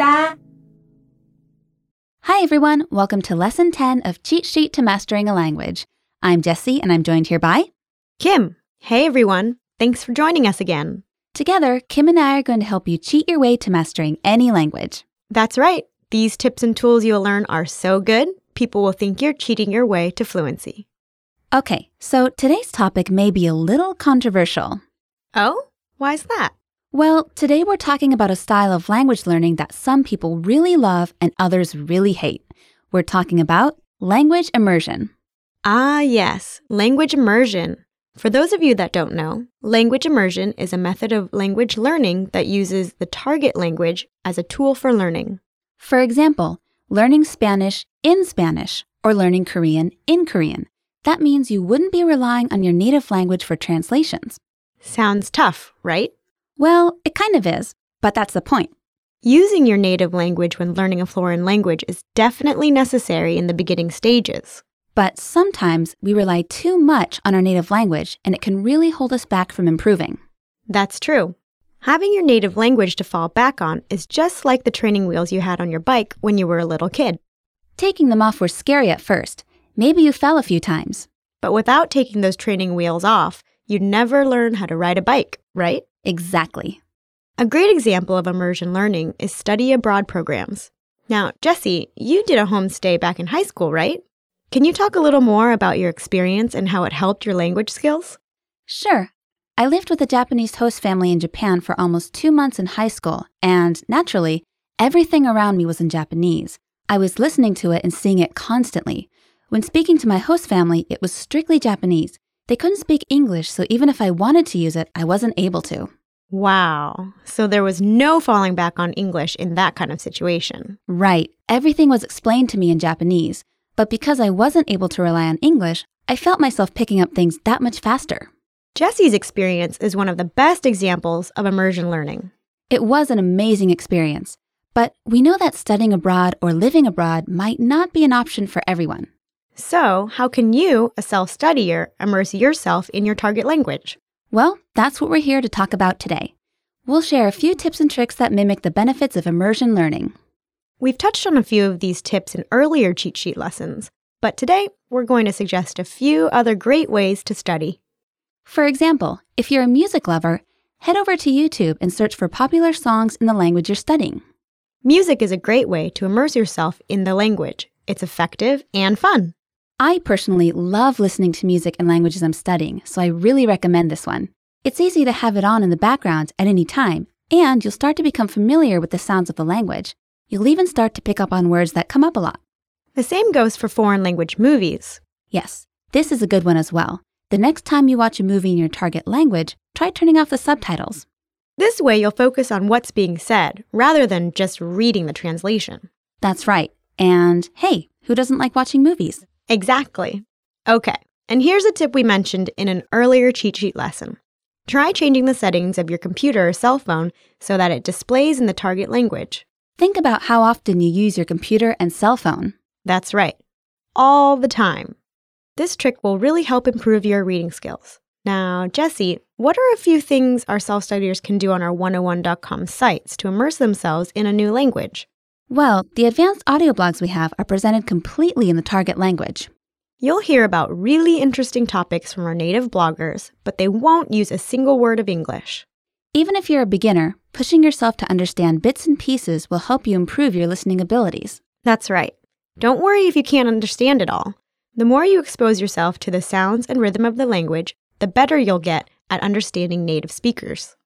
한국어 공부 시간입니다. Hi, everyone. Welcome to Lesson 10 of Cheat Sheet to Mastering a Language. I'm Jessie, and I'm joined here by Kim. Hey, everyone. Thanks for joining us again. Together, Kim and I are going to help you cheat your way to mastering any language. That's right. These tips and tools you'll learn are so good, people will think you're cheating your way to fluency. Okay, so today's topic may be a little controversial. Oh? Why's that? Well, today we're talking about a style of language learning that some people really love and others really hate. We're talking about language immersion. Ah, yes, language immersion. For those of you that don't know, language immersion is a method of language learning that uses the target language as a tool for learning. For example, learning Spanish in Spanish or learning Korean in Korean. That means you wouldn't be relying on your native language for translations. Sounds tough, right? Well, it kind of is, but that's the point. Using your native language when learning a foreign language is definitely necessary in the beginning stages. But sometimes we rely too much on our native language and it can really hold us back from improving. That's true. Having your native language to fall back on is just like the training wheels you had on your bike when you were a little kid. Taking them off was scary at first. Maybe you fell a few times. But without taking those training wheels off, you'd never learn how to ride a bike, right? Exactly. A great example of immersion learning is study abroad programs. Now, Jesse, you did a homestay back in high school, right? Can you talk a little more about your experience and how it helped your language skills? Sure. I lived with a Japanese host family in Japan for almost two months in high school, and naturally, everything around me was in Japanese. I was listening to it and seeing it constantly. When speaking to my host family, it was strictly Japanese. They couldn't speak English, so even if I wanted to use it, I wasn't able to. Wow. So there was no falling back on English in that kind of situation. Right. Everything was explained to me in Japanese. But because I wasn't able to rely on English, I felt myself picking up things that much faster. Jesse's experience is one of the best examples of immersion learning. It was an amazing experience. But we know that studying abroad or living abroad might not be an option for everyone. So, how can you, a self studier, immerse yourself in your target language? Well, that's what we're here to talk about today. We'll share a few tips and tricks that mimic the benefits of immersion learning. We've touched on a few of these tips in earlier cheat sheet lessons, but today we're going to suggest a few other great ways to study. For example, if you're a music lover, head over to YouTube and search for popular songs in the language you're studying. Music is a great way to immerse yourself in the language. It's effective and fun. I personally love listening to music in languages I'm studying, so I really recommend this one. It's easy to have it on in the background at any time, and you'll start to become familiar with the sounds of the language. You'll even start to pick up on words that come up a lot. The same goes for foreign language movies. Yes, this is a good one as well. The next time you watch a movie in your target language, try turning off the subtitles. This way, you'll focus on what's being said rather than just reading the translation. That's right. And hey, who doesn't like watching movies? Exactly. Okay, and here's a tip we mentioned in an earlier cheat sheet lesson. Try changing the settings of your computer or cell phone so that it displays in the target language. Think about how often you use your computer and cell phone. That's right. All the time. This trick will really help improve your reading skills. Now, Jesse, what are a few things our self studiers can do on our 101.com sites to immerse themselves in a new language? Well, the advanced audio blogs we have are presented completely in the target language. You'll hear about really interesting topics from our native bloggers, but they won't use a single word of English. Even if you're a beginner, pushing yourself to understand bits and pieces will help you improve your listening abilities. That's right. Don't worry if you can't understand it all. The more you expose yourself to the sounds and rhythm of the language, the better you'll get at understanding native speakers.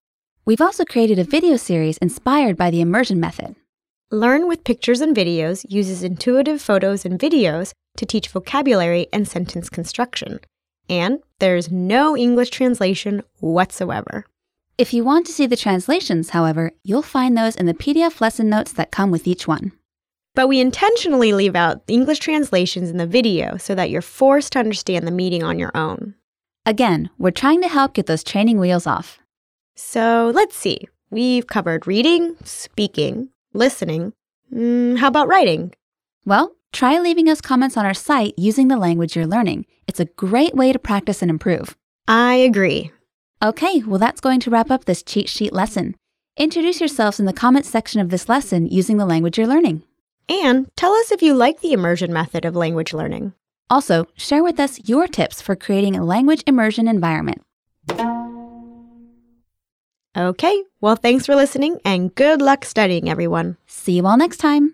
We've also created a video series inspired by the immersion method. Learn with Pictures and Videos uses intuitive photos and videos to teach vocabulary and sentence construction. And there's no English translation whatsoever. If you want to see the translations, however, you'll find those in the PDF lesson notes that come with each one. But we intentionally leave out the English translations in the video so that you're forced to understand the meaning on your own. Again, we're trying to help get those training wheels off. So let's see. We've covered reading, speaking, Listening. Mm, how about writing? Well, try leaving us comments on our site using the language you're learning. It's a great way to practice and improve. I agree. Okay, well, that's going to wrap up this cheat sheet lesson. Introduce yourselves in the comments section of this lesson using the language you're learning. And tell us if you like the immersion method of language learning. Also, share with us your tips for creating a language immersion environment. Okay, well, thanks for listening and good luck studying, everyone. See you all next time.